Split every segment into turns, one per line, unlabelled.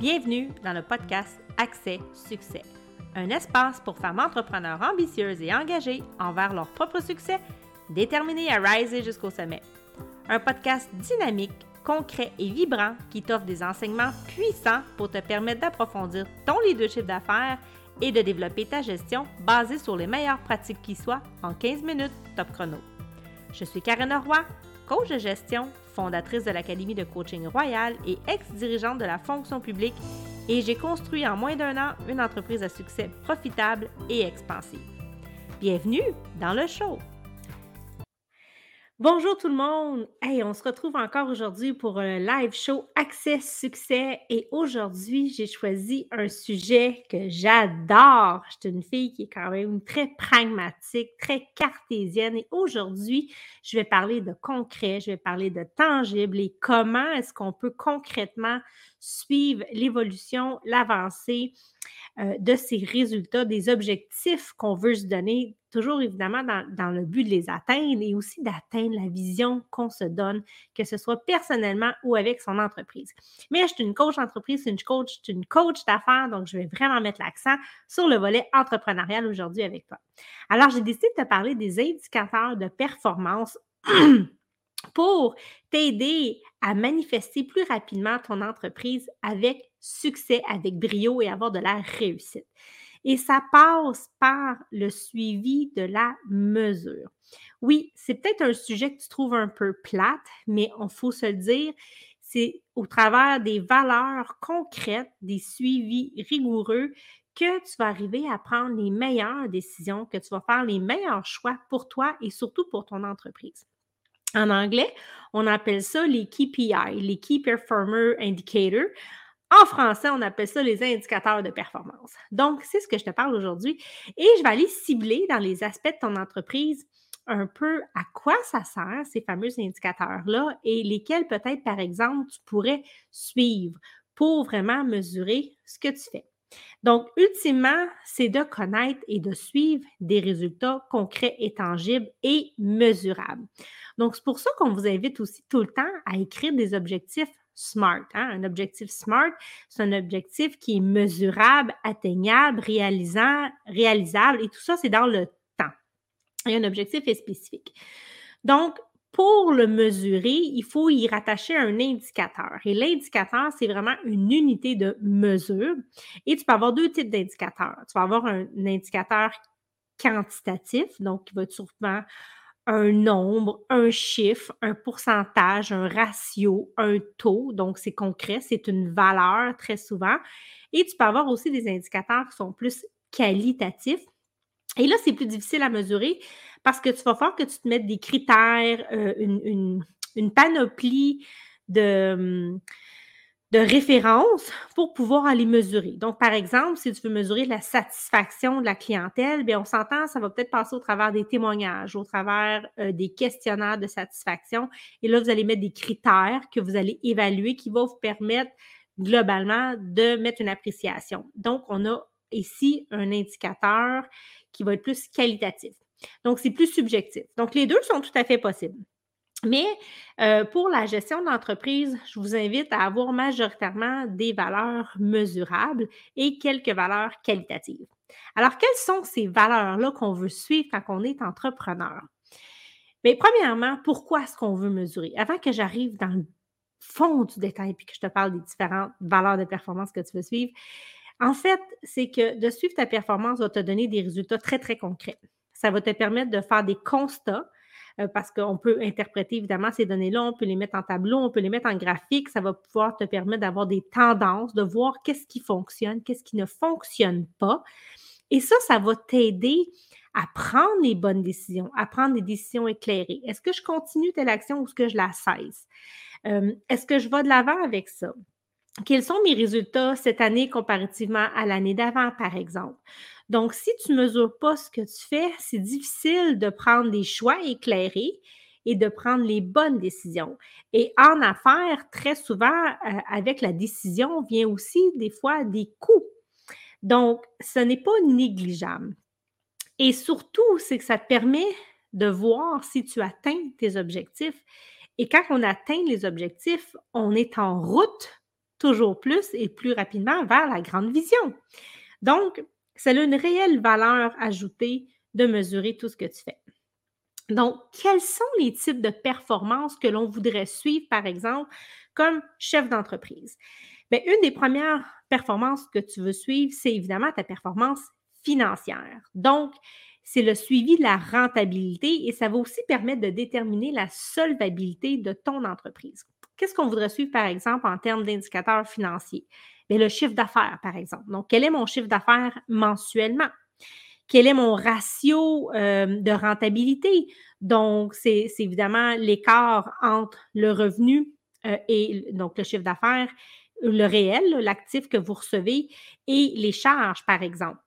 Bienvenue dans le podcast Accès Succès, un espace pour femmes entrepreneurs ambitieuses et engagées envers leur propre succès, déterminées à riser jusqu'au sommet. Un podcast dynamique, concret et vibrant qui t'offre des enseignements puissants pour te permettre d'approfondir ton leadership d'affaires et de développer ta gestion basée sur les meilleures pratiques qui soient en 15 minutes top chrono. Je suis Karen Roy, coach de gestion, fondatrice de l'Académie de coaching royal et ex-dirigeante de la fonction publique, et j'ai construit en moins d'un an une entreprise à succès profitable et expansive. Bienvenue dans le show! Bonjour tout le monde! Hey, on se retrouve encore aujourd'hui pour un live show Accès Succès et aujourd'hui, j'ai choisi un sujet que j'adore. Je suis une fille qui est quand même très pragmatique, très cartésienne et aujourd'hui, je vais parler de concret, je vais parler de tangible et comment est-ce qu'on peut concrètement suivre l'évolution, l'avancée euh, de ces résultats, des objectifs qu'on veut se donner, toujours évidemment dans, le but de les atteindre et aussi d'atteindre la vision qu'on se donne, que ce soit personnellement ou avec son entreprise. Mais je suis une coach d'entreprise, une coach, une coach d'affaires, donc je vais vraiment mettre l'accent sur le volet entrepreneurial aujourd'hui avec toi. Alors, j'ai décidé de te parler des indicateurs de performance pour t'aider à manifester plus rapidement ton entreprise avec succès, avec brio et avoir de la réussite. Et ça passe par le suivi de la mesure. Oui, c'est peut-être un sujet que tu trouves un peu plate, mais il faut se le dire, c'est au travers des valeurs concrètes, des suivis rigoureux que tu vas arriver à prendre les meilleures décisions, que tu vas faire les meilleurs choix pour toi et surtout pour ton entreprise. En anglais, on appelle ça les KPI, les Key Performer Indicators. En français, on appelle ça les indicateurs de performance. Donc, c'est ce que je te parle aujourd'hui et je vais aller cibler dans les aspects de ton entreprise un peu à quoi ça sert, ces fameux indicateurs-là, et lesquels peut-être, par exemple, tu pourrais suivre pour vraiment mesurer ce que tu fais. Donc, ultimement, c'est de connaître et de suivre des résultats concrets et tangibles et mesurables. Donc, c'est pour ça qu'on vous invite aussi tout le temps à écrire des objectifs SMART. Hein? Un objectif SMART, c'est un objectif qui est mesurable, atteignable, réalisant, réalisable, et tout ça, c'est dans le temps. Et un objectif est spécifique. Donc, pour le mesurer, il faut y rattacher un indicateur. Et l'indicateur, c'est vraiment une unité de mesure. Et tu peux avoir deux types d'indicateurs. Tu vas avoir un, indicateur quantitatif, donc qui va être souvent un nombre, un chiffre, un pourcentage, un ratio, un taux. Donc, c'est concret, c'est une valeur très souvent. Et tu peux avoir aussi des indicateurs qui sont plus qualitatifs. Et là, c'est plus difficile à mesurer parce que tu vas faire que tu te mettes des critères, euh, une, panoplie de, hum, de référence pour pouvoir aller mesurer. Donc, par exemple, si tu veux mesurer la satisfaction de la clientèle, bien, on s'entend, ça va peut-être passer au travers des témoignages, au travers euh, des questionnaires de satisfaction. Et là, vous allez mettre des critères que vous allez évaluer qui vont vous permettre globalement de mettre une appréciation. Donc, on a ici un indicateur qui va être plus qualitatif. Donc, c'est plus subjectif. Donc, les deux sont tout à fait possibles. Mais euh, pour la gestion d'entreprise, je vous invite à avoir majoritairement des valeurs mesurables et quelques valeurs qualitatives. Alors, quelles sont ces valeurs-là qu'on veut suivre quand on est entrepreneur? Bien, premièrement, pourquoi est-ce qu'on veut mesurer? Avant que j'arrive dans le fond du détail et que je te parle des différentes valeurs de performance que tu veux suivre, en fait, c'est que de suivre ta performance va te donner des résultats très, très concrets. Ça va te permettre de faire des constats parce qu'on peut interpréter évidemment ces données-là, on peut les mettre en tableau, on peut les mettre en graphique, ça va pouvoir te permettre d'avoir des tendances, de voir qu'est-ce qui fonctionne, qu'est-ce qui ne fonctionne pas. Et ça, ça va t'aider à prendre les bonnes décisions, à prendre des décisions éclairées. Est-ce que je continue telle action ou est-ce que je la cesse? Euh, est-ce que je vais de l'avant avec ça? Quels sont mes résultats cette année comparativement à l'année d'avant, par exemple? Donc, si tu ne mesures pas ce que tu fais, c'est difficile de prendre des choix éclairés et de prendre les bonnes décisions. Et en affaires, très souvent, euh, avec la décision vient aussi des fois des coûts. Donc, ce n'est pas négligeable. Et surtout, c'est que ça te permet de voir si tu atteins tes objectifs. Et quand on atteint les objectifs, on est en route toujours plus et plus rapidement vers la grande vision. Donc, c'est une réelle valeur ajoutée de mesurer tout ce que tu fais. Donc, quels sont les types de performances que l'on voudrait suivre, par exemple, comme chef d'entreprise? Une des premières performances que tu veux suivre, c'est évidemment ta performance financière. Donc, c'est le suivi de la rentabilité et ça va aussi permettre de déterminer la solvabilité de ton entreprise. Qu'est-ce qu'on voudrait suivre, par exemple, en termes d'indicateurs financiers? Le chiffre d'affaires, par exemple. Donc, quel est mon chiffre d'affaires mensuellement? Quel est mon ratio euh, de rentabilité? Donc, c'est évidemment l'écart entre le revenu euh, et donc le chiffre d'affaires, le réel, l'actif que vous recevez et les charges, par exemple.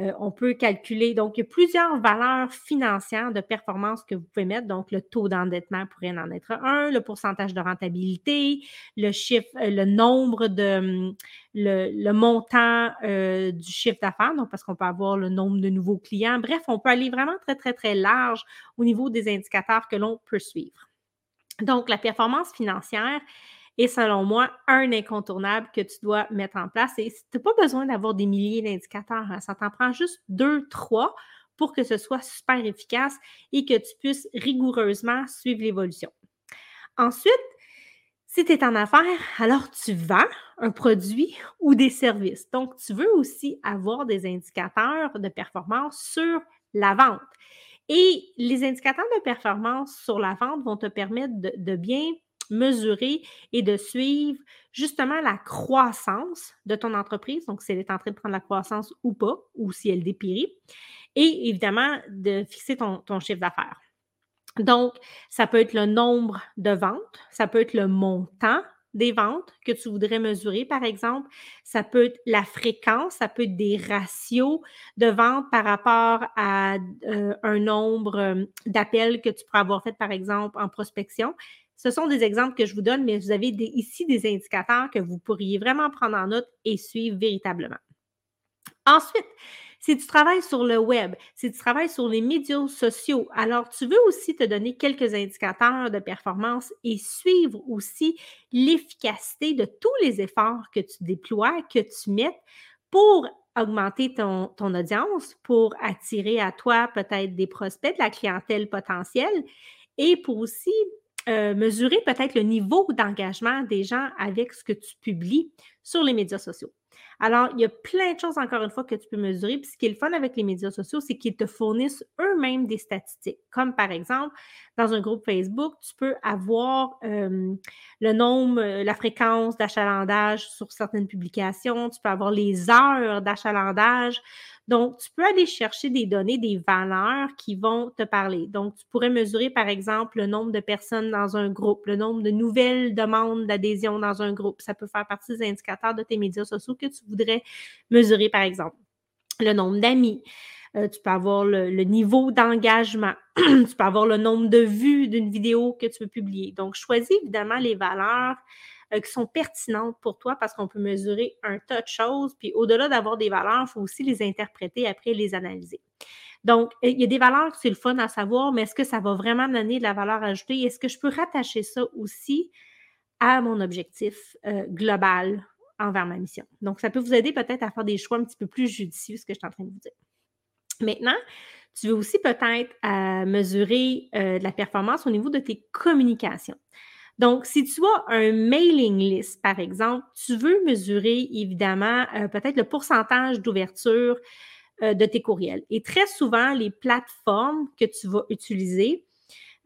Euh, on peut calculer, donc, il y a plusieurs valeurs financières de performance que vous pouvez mettre. Donc, le taux d'endettement pourrait en être un, le pourcentage de rentabilité, le chiffre, euh, le nombre de, hum, le, montant euh, du chiffre d'affaires, donc, parce qu'on peut avoir le nombre de nouveaux clients. Bref, on peut aller vraiment très, très, très large au niveau des indicateurs que l'on peut suivre. Donc, la performance financière, et selon moi, un incontournable que tu dois mettre en place. Et tu n'as pas besoin d'avoir des milliers d'indicateurs. Hein. Ça t'en prend juste deux, trois pour que ce soit super efficace et que tu puisses rigoureusement suivre l'évolution. Ensuite, si tu es en affaires, alors tu vends un produit ou des services. Donc, tu veux aussi avoir des indicateurs de performance sur la vente. Et les indicateurs de performance sur la vente vont te permettre de, de bien mesurer et de suivre justement la croissance de ton entreprise, donc si elle est en train de prendre la croissance ou pas, ou si elle dépérit, et évidemment de fixer ton, chiffre d'affaires. Donc, ça peut être le nombre de ventes, ça peut être le montant des ventes que tu voudrais mesurer, par exemple. Ça peut être la fréquence, ça peut être des ratios de ventes par rapport à euh, un nombre euh, d'appels que tu pourrais avoir fait, par exemple, en prospection. Ce sont des exemples que je vous donne, mais vous avez ici des indicateurs que vous pourriez vraiment prendre en note et suivre véritablement. Ensuite, si tu travailles sur le web, si tu travailles sur les médias sociaux, alors tu veux aussi te donner quelques indicateurs de performance et suivre aussi l'efficacité de tous les efforts que tu déploies, que tu mets pour augmenter ton, ton audience, pour attirer à toi peut-être des prospects, de la clientèle potentielle et pour aussi euh, mesurer peut-être le niveau d'engagement des gens avec ce que tu publies sur les médias sociaux. Alors, il y a plein de choses, encore une fois, que tu peux mesurer. Puis ce qui est le fun avec les médias sociaux, c'est qu'ils te fournissent eux-mêmes des statistiques. Comme par exemple, dans un groupe Facebook, tu peux avoir euh, le nombre, euh, la fréquence d'achalandage sur certaines publications, tu peux avoir les heures d'achalandage. Donc, tu peux aller chercher des données, des valeurs qui vont te parler. Donc, tu pourrais mesurer, par exemple, le nombre de personnes dans un groupe, le nombre de nouvelles demandes d'adhésion dans un groupe. Ça peut faire partie des indicateurs de tes médias sociaux que tu voudrais mesurer, par exemple. Le nombre d'amis. Euh, tu peux avoir le, niveau d'engagement. tu peux avoir le nombre de vues d'une vidéo que tu veux publier. Donc, choisis évidemment les valeurs euh, qui sont pertinentes pour toi parce qu'on peut mesurer un tas de choses. Puis au-delà d'avoir des valeurs, il faut aussi les interpréter après les analyser. Donc, il y a des valeurs, c'est le fun à savoir, mais est-ce que ça va vraiment donner de la valeur ajoutée? Est-ce que je peux rattacher ça aussi à mon objectif euh, global envers ma mission? Donc, ça peut vous aider peut-être à faire des choix un petit peu plus judicieux, ce que je suis en train de vous dire. Maintenant, tu veux aussi peut-être euh, mesurer de la performance au niveau de tes communications. Donc, si tu as un mailing list, par exemple, tu veux mesurer évidemment euh, peut-être le pourcentage d'ouverture euh, de tes courriels. Et très souvent, les plateformes que tu vas utiliser,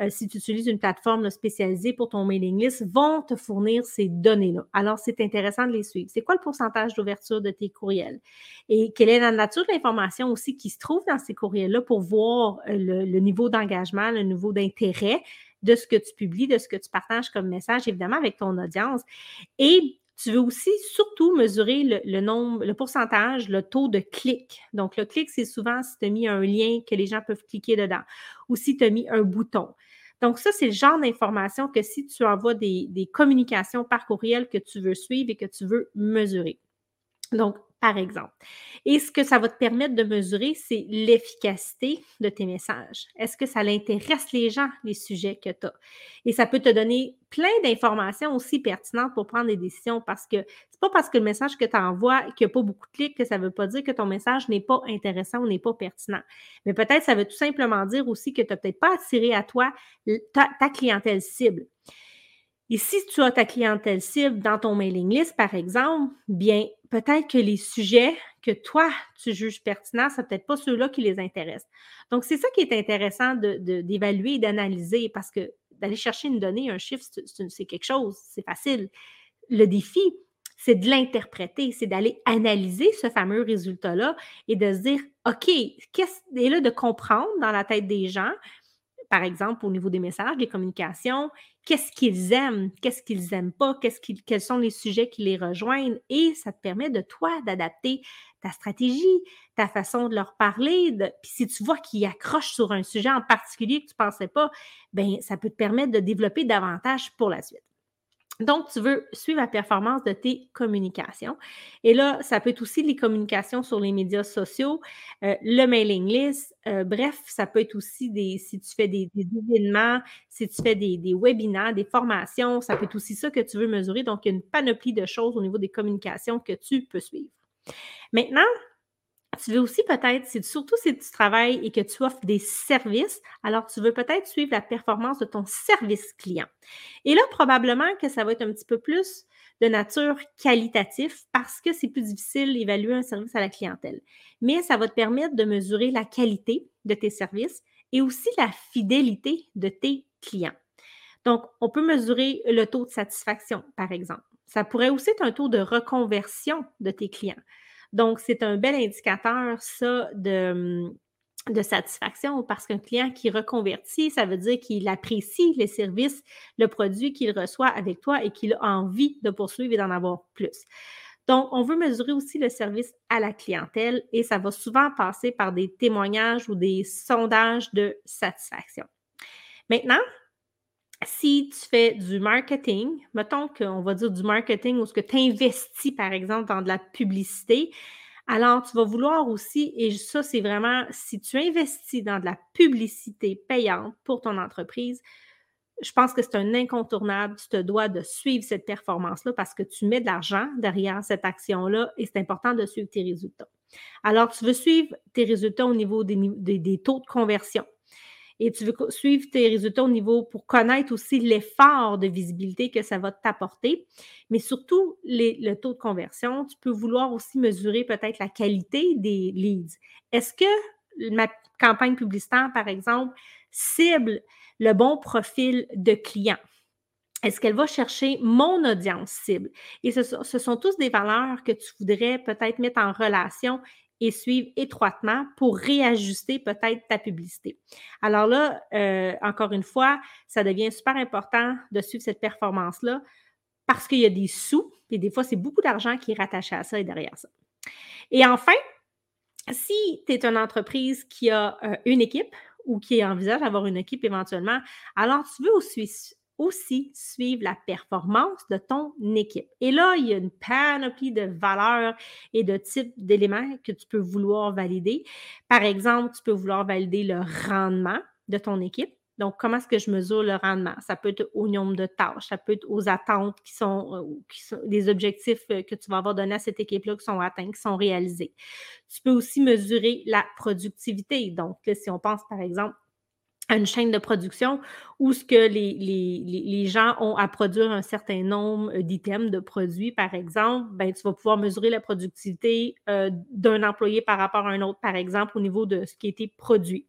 euh, si tu utilises une plateforme spécialisée pour ton mailing list, vont te fournir ces données-là. Alors, c'est intéressant de les suivre. C'est quoi le pourcentage d'ouverture de tes courriels? Et quelle est la nature de l'information aussi qui se trouve dans ces courriels-là pour voir le niveau d'engagement, le niveau d'intérêt de ce que tu publies, de ce que tu partages comme message, évidemment, avec ton audience. Et tu veux aussi surtout mesurer le, nombre, le pourcentage, le taux de clic. Donc, le clic, c'est souvent si tu as mis un lien que les gens peuvent cliquer dedans ou si tu as mis un bouton. Donc, ça, c'est le genre d'information que si tu envoies des, des communications par courriel que tu veux suivre et que tu veux mesurer. Donc, par exemple. Et ce que ça va te permettre de mesurer, c'est l'efficacité de tes messages. Est-ce que ça l'intéresse les gens, les sujets que tu as? Et ça peut te donner plein d'informations aussi pertinentes pour prendre des décisions parce que c'est pas parce que le message que tu envoies qu'il n'y a pas beaucoup de clics que ça ne veut pas dire que ton message n'est pas intéressant ou n'est pas pertinent. Mais peut-être ça veut tout simplement dire aussi que tu n'as peut-être pas attiré à toi ta clientèle cible. Et si tu as ta clientèle cible dans ton mailing list, par exemple, bien, peut-être que les sujets que toi, tu juges pertinents, ce peut-être pas ceux-là qui les intéressent. Donc, c'est ça qui est intéressant d'évaluer et d'analyser parce que d'aller chercher une donnée, un chiffre, c'est quelque chose, c'est facile. Le défi, c'est de l'interpréter, c'est d'aller analyser ce fameux résultat-là et de se dire, OK, qu'est-ce, et là, de comprendre dans la tête des gens, par exemple, au niveau des messages, des communications, qu'est-ce qu'ils aiment, qu'est-ce qu'ils n'aiment pas, qu'est-ce quels sont les sujets qui les rejoignent. Et ça te permet de toi d'adapter ta stratégie, ta façon de leur parler. Puis si tu vois qu'ils accrochent sur un sujet en particulier que tu ne pensais pas, bien, ça peut te permettre de développer davantage pour la suite. Donc, tu veux suivre la performance de tes communications. Et là, ça peut être aussi les communications sur les médias sociaux, euh, le mailing list. Euh, bref, ça peut être aussi des, si tu fais des, événements, si tu fais des, des, webinaires, des formations, ça peut être aussi ça que tu veux mesurer. Donc, il y a une panoplie de choses au niveau des communications que tu peux suivre. Maintenant, tu veux aussi peut-être, surtout si tu travailles et que tu offres des services, alors tu veux peut-être suivre la performance de ton service client. Et là, probablement que ça va être un petit peu plus de nature qualitative parce que c'est plus difficile d'évaluer un service à la clientèle. Mais ça va te permettre de mesurer la qualité de tes services et aussi la fidélité de tes clients. Donc, on peut mesurer le taux de satisfaction, par exemple. Ça pourrait aussi être un taux de reconversion de tes clients. Donc, c'est un bel indicateur, ça, de, de satisfaction parce qu'un client qui reconvertit, ça veut dire qu'il apprécie les services, le produit qu'il reçoit avec toi et qu'il a envie de poursuivre et d'en avoir plus. Donc, on veut mesurer aussi le service à la clientèle et ça va souvent passer par des témoignages ou des sondages de satisfaction. Maintenant, si tu fais du marketing, mettons qu'on va dire du marketing ou ce que tu investis, par exemple, dans de la publicité, alors tu vas vouloir aussi, et ça, c'est vraiment, si tu investis dans de la publicité payante pour ton entreprise, je pense que c'est un incontournable. Tu te dois de suivre cette performance-là parce que tu mets de l'argent derrière cette action-là et c'est important de suivre tes résultats. Alors, tu veux suivre tes résultats au niveau des, des taux de conversion et tu veux suivre tes résultats au niveau pour connaître aussi l'effort de visibilité que ça va t'apporter, mais surtout le taux de conversion. Tu peux vouloir aussi mesurer peut-être la qualité des leads. Est-ce que ma campagne publicitaire, par exemple, cible le bon profil de client? Est-ce qu'elle va chercher mon audience cible? Et ce, sont tous des valeurs que tu voudrais peut-être mettre en relation et suivre étroitement pour réajuster peut-être ta publicité. Alors là, euh, encore une fois, ça devient super important de suivre cette performance-là parce qu'il y a des sous, et des fois, c'est beaucoup d'argent qui est rattaché à ça et derrière ça. Et enfin, si tu es une entreprise qui a euh, une équipe ou qui envisage d'avoir une équipe éventuellement, alors tu veux aussi aussi suivre la performance de ton équipe. Et là, il y a une panoplie de valeurs et de types d'éléments que tu peux vouloir valider. Par exemple, tu peux vouloir valider le rendement de ton équipe. Donc, comment est-ce que je mesure le rendement? Ça peut être au nombre de tâches, ça peut être aux attentes qui sont, euh, qui sont des objectifs euh, que tu vas avoir donnés à cette équipe-là qui sont atteints, qui sont réalisés. Tu peux aussi mesurer la productivité. Donc, si on pense par exemple à une chaîne de production où ce que les, les, gens ont à produire un certain nombre euh, d'items, de produits, par exemple, ben, tu vas pouvoir mesurer la productivité euh, d'un employé par rapport à un autre, par exemple, au niveau de ce qui a été produit.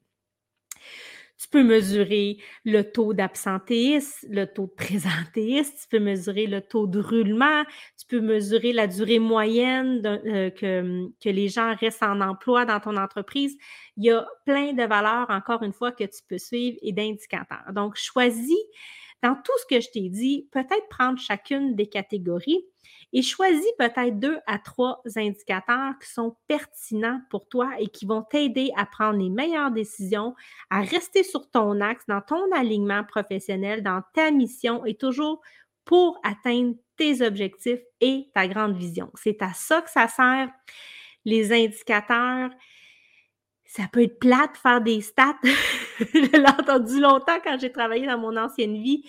Tu peux mesurer le taux d'absentéisme, le taux de présentéisme, tu peux mesurer le taux de roulement, tu peux mesurer la durée moyenne euh, que, que les gens restent en emploi dans ton entreprise. Il y a plein de valeurs, encore une fois, que tu peux suivre et d'indicateurs. Donc, choisis dans tout ce que je t'ai dit, peut-être prendre chacune des catégories et choisis peut-être deux à trois indicateurs qui sont pertinents pour toi et qui vont t'aider à prendre les meilleures décisions, à rester sur ton axe, dans ton alignement professionnel, dans ta mission et toujours pour atteindre tes objectifs et ta grande vision. C'est à ça que ça sert, les indicateurs. Ça peut être plate faire des stats. Je l'ai entendu longtemps quand j'ai travaillé dans mon ancienne vie,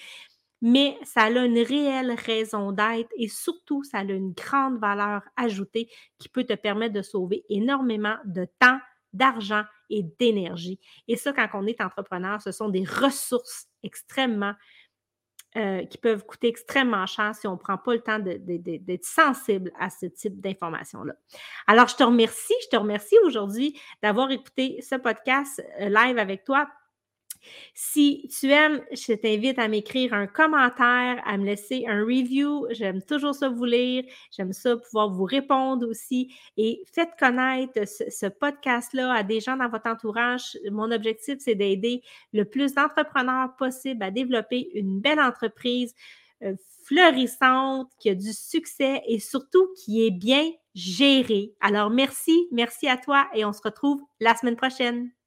mais ça a une réelle raison d'être et surtout, ça a une grande valeur ajoutée qui peut te permettre de sauver énormément de temps, d'argent et d'énergie. Et ça, quand on est entrepreneur, ce sont des ressources extrêmement euh, qui peuvent coûter extrêmement cher si on ne prend pas le temps d'être sensible à ce type d'informations-là. Alors, je te remercie, je te remercie aujourd'hui d'avoir écouté ce podcast euh, live avec toi. Si tu aimes, je t'invite à m'écrire un commentaire, à me laisser un review. J'aime toujours ça vous lire. J'aime ça pouvoir vous répondre aussi. Et faites connaître ce, podcast-là à des gens dans votre entourage. Mon objectif, c'est d'aider le plus d'entrepreneurs possible à développer une belle entreprise euh, florissante, qui a du succès et surtout qui est bien gérée. Alors, merci, merci à toi et on se retrouve la semaine prochaine.